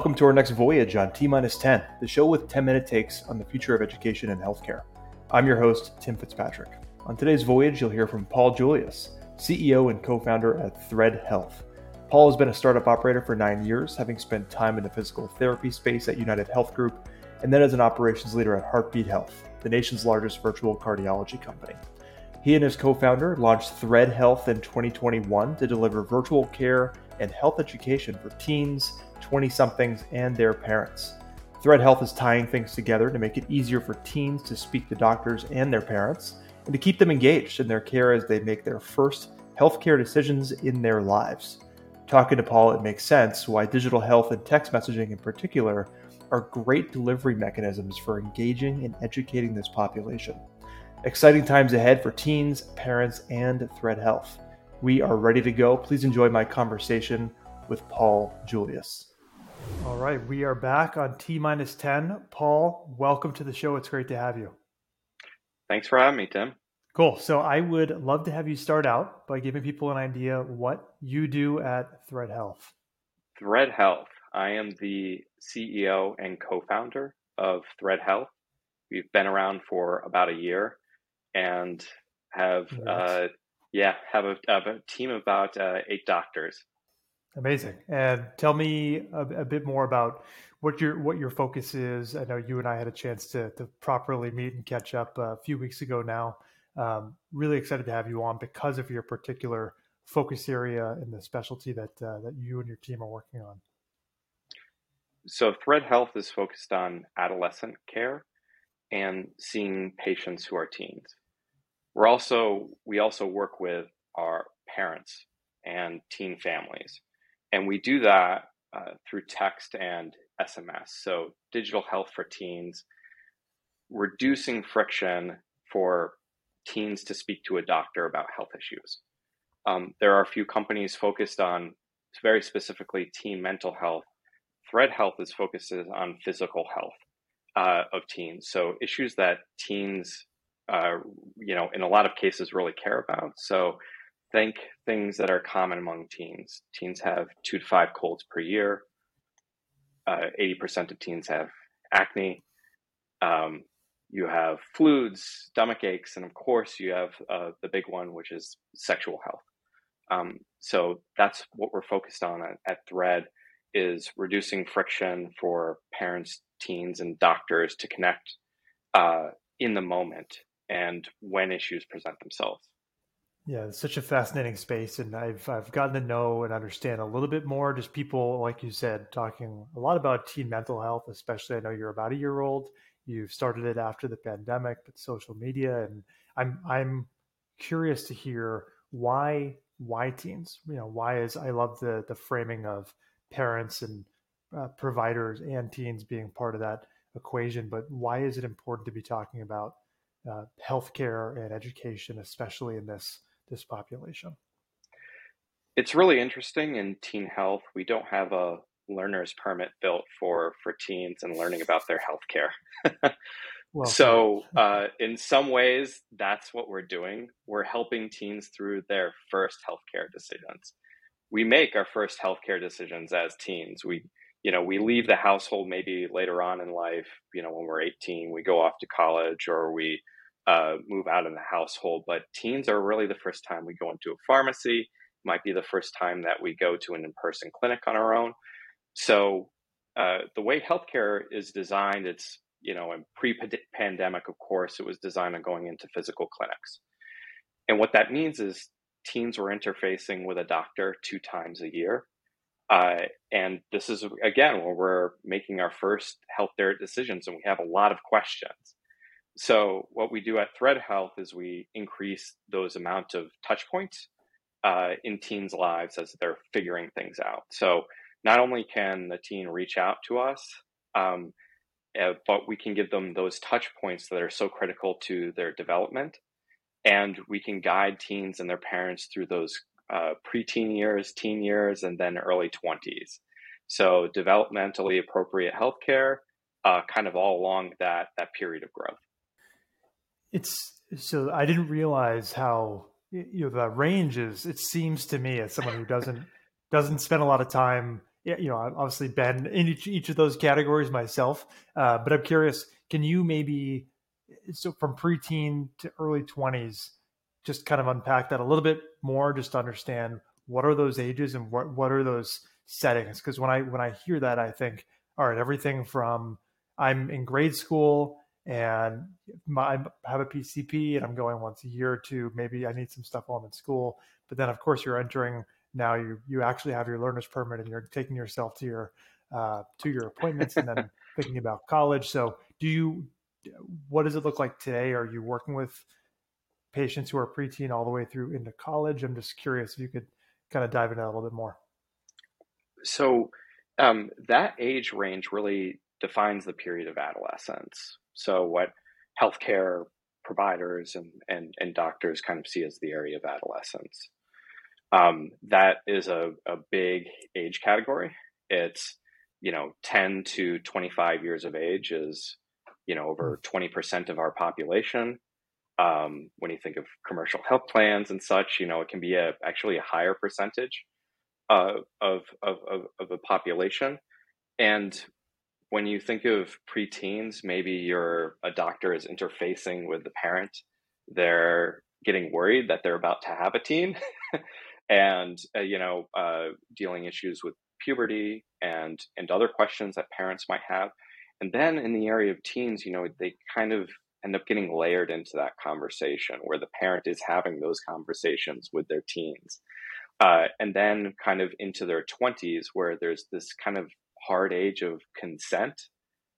Welcome to our next voyage on T minus 10, the show with 10 minute takes on the future of education and healthcare. I'm your host, Tim Fitzpatrick. On today's voyage, you'll hear from Paul Julius, CEO and co founder at Thread Health. Paul has been a startup operator for nine years, having spent time in the physical therapy space at United Health Group and then as an operations leader at Heartbeat Health, the nation's largest virtual cardiology company. He and his co founder launched Thread Health in 2021 to deliver virtual care and health education for teens, 20 somethings, and their parents. Thread Health is tying things together to make it easier for teens to speak to doctors and their parents and to keep them engaged in their care as they make their first healthcare decisions in their lives. Talking to Paul, it makes sense why digital health and text messaging in particular are great delivery mechanisms for engaging and educating this population. Exciting times ahead for teens, parents, and Thread Health. We are ready to go. Please enjoy my conversation with Paul Julius. All right, we are back on T minus 10. Paul, welcome to the show. It's great to have you. Thanks for having me, Tim. Cool. So I would love to have you start out by giving people an idea what you do at Thread Health. Thread Health. I am the CEO and co-founder of Thread Health. We've been around for about a year and have uh, yeah have a, have a team of about uh, eight doctors. Amazing. And tell me a, a, bit more about what your what your focus is. I know you and I had a chance to to properly meet and catch up a few weeks ago now. Um, really excited to have you on because of your particular focus area and the specialty that uh, that you and your team are working on. So Thread Health is focused on adolescent care and seeing patients who are teens. We're also we also work with our parents and teen families, and we do that uh, through text and SMS. So digital health for teens, reducing friction for teens to speak to a doctor about health issues. Um, there are a few companies focused on very specifically teen mental health. Thread Health is focused on physical health uh, of teens. So issues that teens uh, you know, in a lot of cases really care about. So think things that are common among teens. Teens have two to five colds per year. Uh, 80% of teens have acne. Um, you have flus, stomach aches, and of course, you have uh, the big one, which is sexual health. Um, so that's what we're focused on at, at Thread is reducing friction for parents, teens, and doctors to connect uh, in the moment and when issues present themselves. Yeah, it's such a fascinating space, and I've I've gotten to know and understand a little bit more. Just people, like you said, talking a lot about teen mental health, especially. I know you're about a year old. You've started it after the pandemic, but social media, and I'm I'm curious to hear why why teens. You know, why is I love the the framing of parents and uh, providers and teens being part of that equation, but why is it important to be talking about uh, healthcare and education, especially in this this population? It's really interesting in teen health. We don't have a learner's permit built for for teens and learning about their healthcare. well, so, uh, in some ways, that's what we're doing. We're helping teens through their first healthcare decisions. We make our first healthcare decisions as teens. We you know, we leave the household maybe later on in life, you know, when we're 18, we go off to college or we uh, move out of the household. But teens are really the first time we go into a pharmacy, might be the first time that we go to an in person clinic on our own. So, uh, the way healthcare is designed, it's, you know, in pre pandemic, of course, it was designed on going into physical clinics. And what that means is teens were interfacing with a doctor two times a year. Uh, and this is, again, where we're making our first healthcare decisions and we have a lot of questions. So, what we do at Thread Health is we increase those amount of touch points uh, in teens' lives as they're figuring things out. So, not only can the teen reach out to us, um, uh, but we can give them those touch points that are so critical to their development. And we can guide teens and their parents through those uh, preteen years, teen years, and then early 20s. So developmentally appropriate healthcare, uh, kind of all along that that period of growth. It's so I didn't realize how you know the range is. It seems to me as someone who doesn't doesn't spend a lot of time you know, I've obviously been in each, each of those categories myself, uh, but I'm curious, can you maybe, so from preteen to early 20s, just kind of unpack that a little bit more, just to understand what are those ages and what, what are those settings? Because when I, when I hear that, I think, all right, everything from I'm in grade school and my, I have a PCP and I'm going once a year to maybe I need some stuff while I'm in school. But then, of course, you're entering now you you actually have your learner's permit and you're taking yourself to your uh, to your appointments and then thinking about college. So, do you? What does it look like today? Are you working with patients who are preteen all the way through into college? I'm just curious if you could kind of dive into that a little bit more. So, um, that age range really defines the period of adolescence. So, what healthcare providers and, and, and doctors kind of see as the area of adolescence. Um, that is a, a big age category. It's, you know, 10 to 25 years of age is, you know, over 20% of our population. Um, when you think of commercial health plans and such, you know, it can be a, actually a higher percentage uh, of, of, of, of the population. And when you think of preteens, maybe your a doctor is interfacing with the parent. They're getting worried that they're about to have a teen. and uh, you know uh, dealing issues with puberty and and other questions that parents might have and then in the area of teens you know they kind of end up getting layered into that conversation where the parent is having those conversations with their teens uh, and then kind of into their 20s where there's this kind of hard age of consent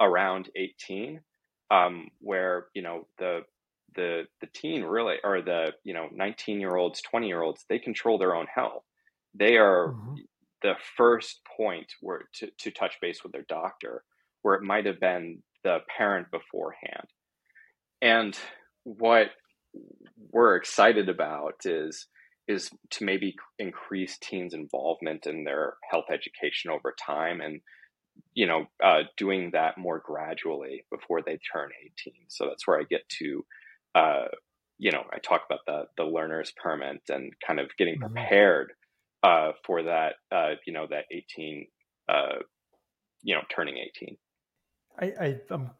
around 18 um, where you know the the the teen really or the you know 19 year olds 20 year olds they control their own health they are mm-hmm. the first point where to, to touch base with their doctor where it might have been the parent beforehand and what we're excited about is is to maybe increase teens involvement in their health education over time and you know uh, doing that more gradually before they turn 18 so that's where i get to uh, you know, I talk about the the learner's permit and kind of getting mm-hmm. prepared uh, for that. Uh, you know, that eighteen. Uh, you know, turning eighteen. I, I um,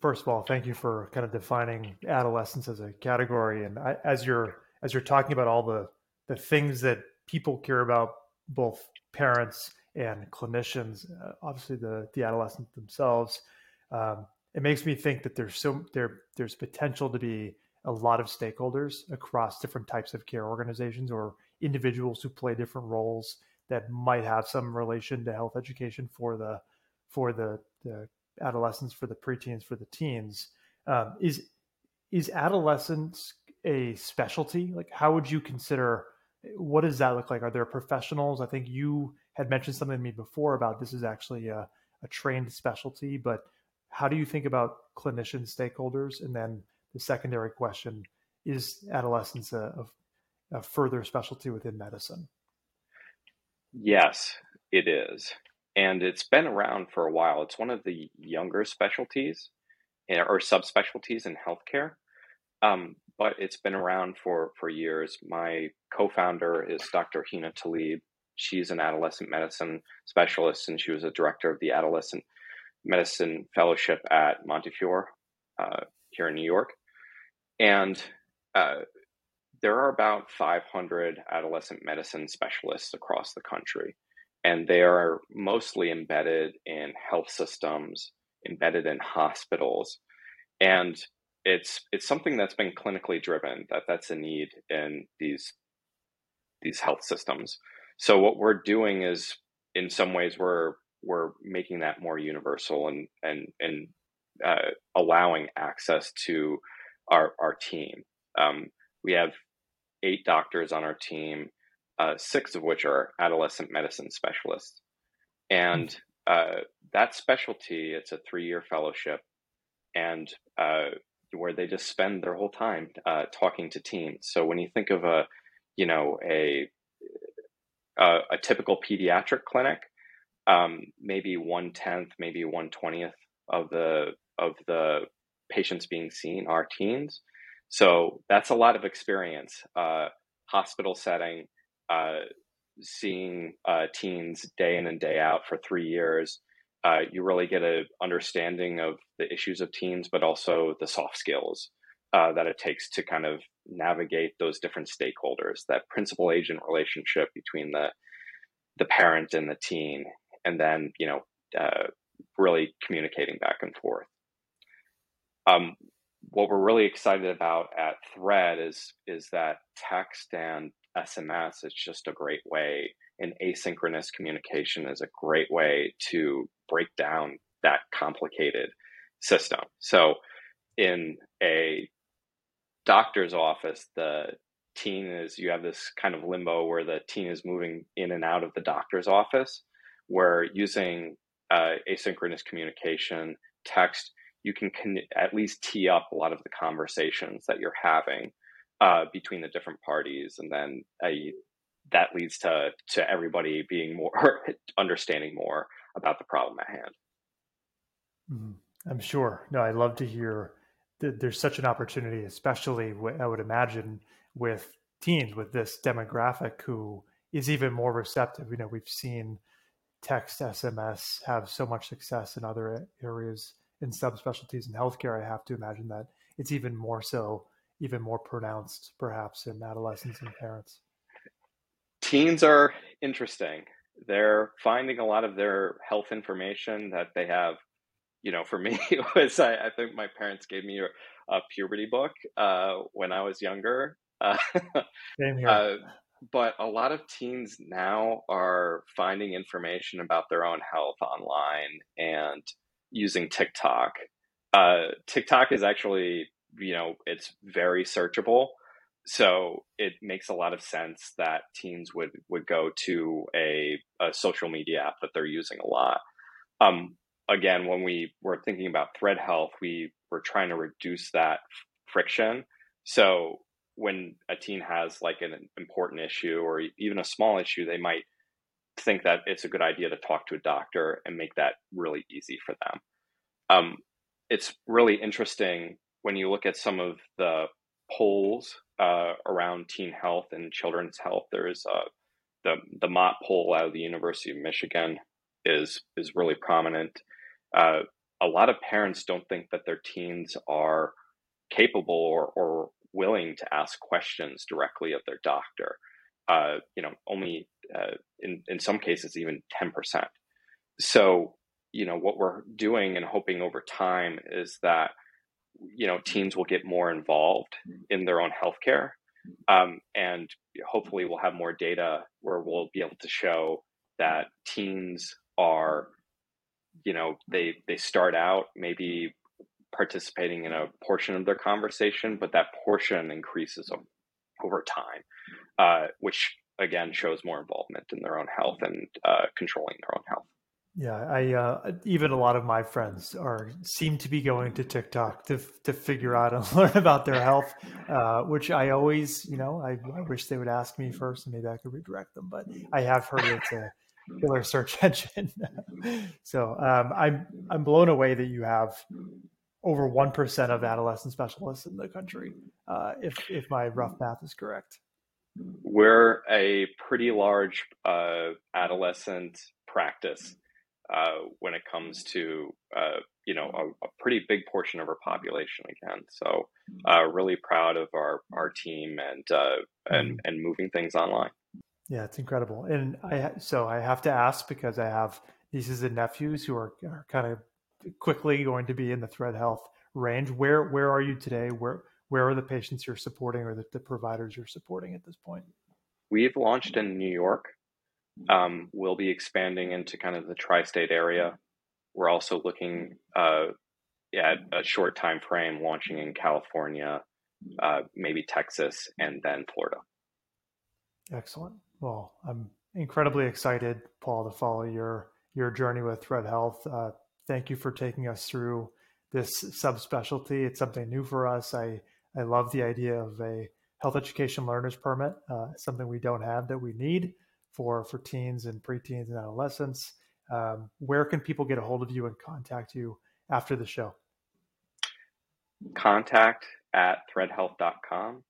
first of all, thank you for kind of defining adolescence as a category, and I, as you're as you're talking about all the the things that people care about, both parents and clinicians, uh, obviously the the adolescents themselves. Um, it makes me think that there's so there there's potential to be a lot of stakeholders across different types of care organizations or individuals who play different roles that might have some relation to health education for the for the, the adolescents, for the preteens, for the teens. Um, is is adolescence a specialty? Like, how would you consider? What does that look like? Are there professionals? I think you had mentioned something to me before about this is actually a, a trained specialty, but how do you think about clinician stakeholders? And then the secondary question is adolescence a, a, a further specialty within medicine? Yes, it is. And it's been around for a while. It's one of the younger specialties eh, or subspecialties in healthcare. Um, but it's been around for, for years. My co founder is Dr. Hina Talib. She's an adolescent medicine specialist, and she was a director of the Adolescent Medicine Fellowship at Montefiore uh, here in New York. And uh, there are about 500 adolescent medicine specialists across the country, and they are mostly embedded in health systems, embedded in hospitals, and it's it's something that's been clinically driven. That that's a need in these these health systems. So what we're doing is, in some ways, we're we're making that more universal and and and uh, allowing access to our our team. Um, we have eight doctors on our team, uh, six of which are adolescent medicine specialists, and uh, that specialty it's a three year fellowship, and uh, where they just spend their whole time uh, talking to teens. So when you think of a you know a a, a typical pediatric clinic, um, maybe one tenth, maybe one twentieth of the of the patients being seen are teens. So that's a lot of experience. Uh, hospital setting, uh, seeing uh, teens day in and day out for three years, uh, you really get an understanding of the issues of teens, but also the soft skills uh, that it takes to kind of navigate those different stakeholders, that principal agent relationship between the the parent and the teen, and then you know uh, really communicating back and forth. Um, what we're really excited about at Thread is is that text and SMS is just a great way, and asynchronous communication is a great way to break down that complicated system. So, in a doctor's office, the teen is you have this kind of limbo where the teen is moving in and out of the doctor's office, where using uh, asynchronous communication, text, you can con- at least tee up a lot of the conversations that you're having uh, between the different parties, and then uh, that leads to to everybody being more understanding more about the problem at hand. Mm-hmm. I'm sure. No, I love to hear that there's such an opportunity, especially I would imagine with teens with this demographic who is even more receptive. You know, we've seen text SMS have so much success in other areas in subspecialties in healthcare. I have to imagine that it's even more so, even more pronounced, perhaps in adolescents and parents. Teens are interesting. They're finding a lot of their health information that they have. You know, for me, it was I, I think my parents gave me a, a puberty book uh, when I was younger. Uh, Same here. Uh, but a lot of teens now are finding information about their own health online and using TikTok. Uh, TikTok is actually, you know, it's very searchable. So it makes a lot of sense that teens would, would go to a, a social media app that they're using a lot. Um, again, when we were thinking about thread health, we were trying to reduce that friction. So when a teen has like an important issue or even a small issue, they might think that it's a good idea to talk to a doctor and make that really easy for them. Um, it's really interesting when you look at some of the polls uh, around teen health and children's health. There's uh, the the Mott poll out of the University of Michigan is is really prominent. Uh, a lot of parents don't think that their teens are capable or, or willing to ask questions directly of their doctor. Uh, you know, only uh, in in some cases even ten percent. So, you know, what we're doing and hoping over time is that you know teens will get more involved in their own healthcare, um, and hopefully we'll have more data where we'll be able to show that teens are, you know, they they start out maybe participating in a portion of their conversation, but that portion increases over time, uh, which again shows more involvement in their own health and uh, controlling their own health. Yeah, I uh, even a lot of my friends are seem to be going to TikTok to to figure out and learn about their health, uh, which I always, you know, I, I, wish they would ask me first, and maybe I could redirect them. But I have heard it's a killer search engine, so um, I'm I'm blown away that you have over 1% of adolescent specialists in the country, uh, if, if my rough math is correct. We're a pretty large uh, adolescent practice uh, when it comes to, uh, you know, a, a, pretty big portion of our population again. So uh, really proud of our, our team and, uh, and, mm-hmm. and moving things online. Yeah, it's incredible. And I, so I have to ask because I have nieces and nephews who are, are kind of quickly going to be in the thread health range. Where where are you today? Where where are the patients you're supporting or the, the providers you're supporting at this point? We've launched in New York. Um, we'll be expanding into kind of the tri-state area. We're also looking uh, at a short time frame launching in California, uh, maybe Texas, and then Florida. Excellent. Well, I'm incredibly excited, Paul, to follow your your journey with Thread Health. Uh, thank you for taking us through this subspecialty. It's something new for us. I, I love the idea of a health education learner's permit, uh, something we don't have that we need for, for teens and preteens and adolescents. Um, where can people get a hold of you and contact you after the show? Contact at threadhealth.com,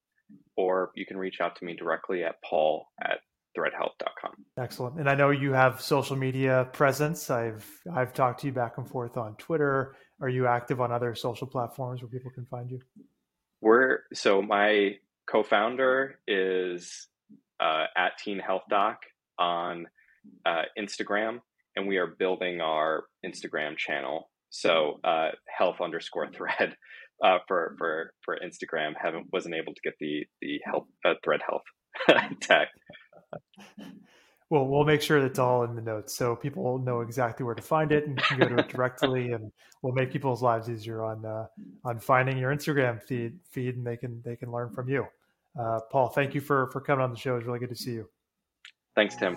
or you can reach out to me directly at paul at threadhealth.com. Excellent. And I know you have social media presence. I've I've talked to you back and forth on Twitter. Are you active on other social platforms where people can find you? We're so my co-founder is uh, at Teen Health Doc on uh, Instagram, and we are building our Instagram channel. So uh, health underscore thread uh, for for for Instagram. Haven't wasn't able to get the the health uh, thread health tag. Well, we'll make sure that's all in the notes so people know exactly where to find it and can go to it directly, and we'll make people's lives easier on uh, on finding your Instagram feed feed, and they can they can learn from you. Uh, Paul, thank you for for coming on the show. It's really good to see you. Thanks, Tim.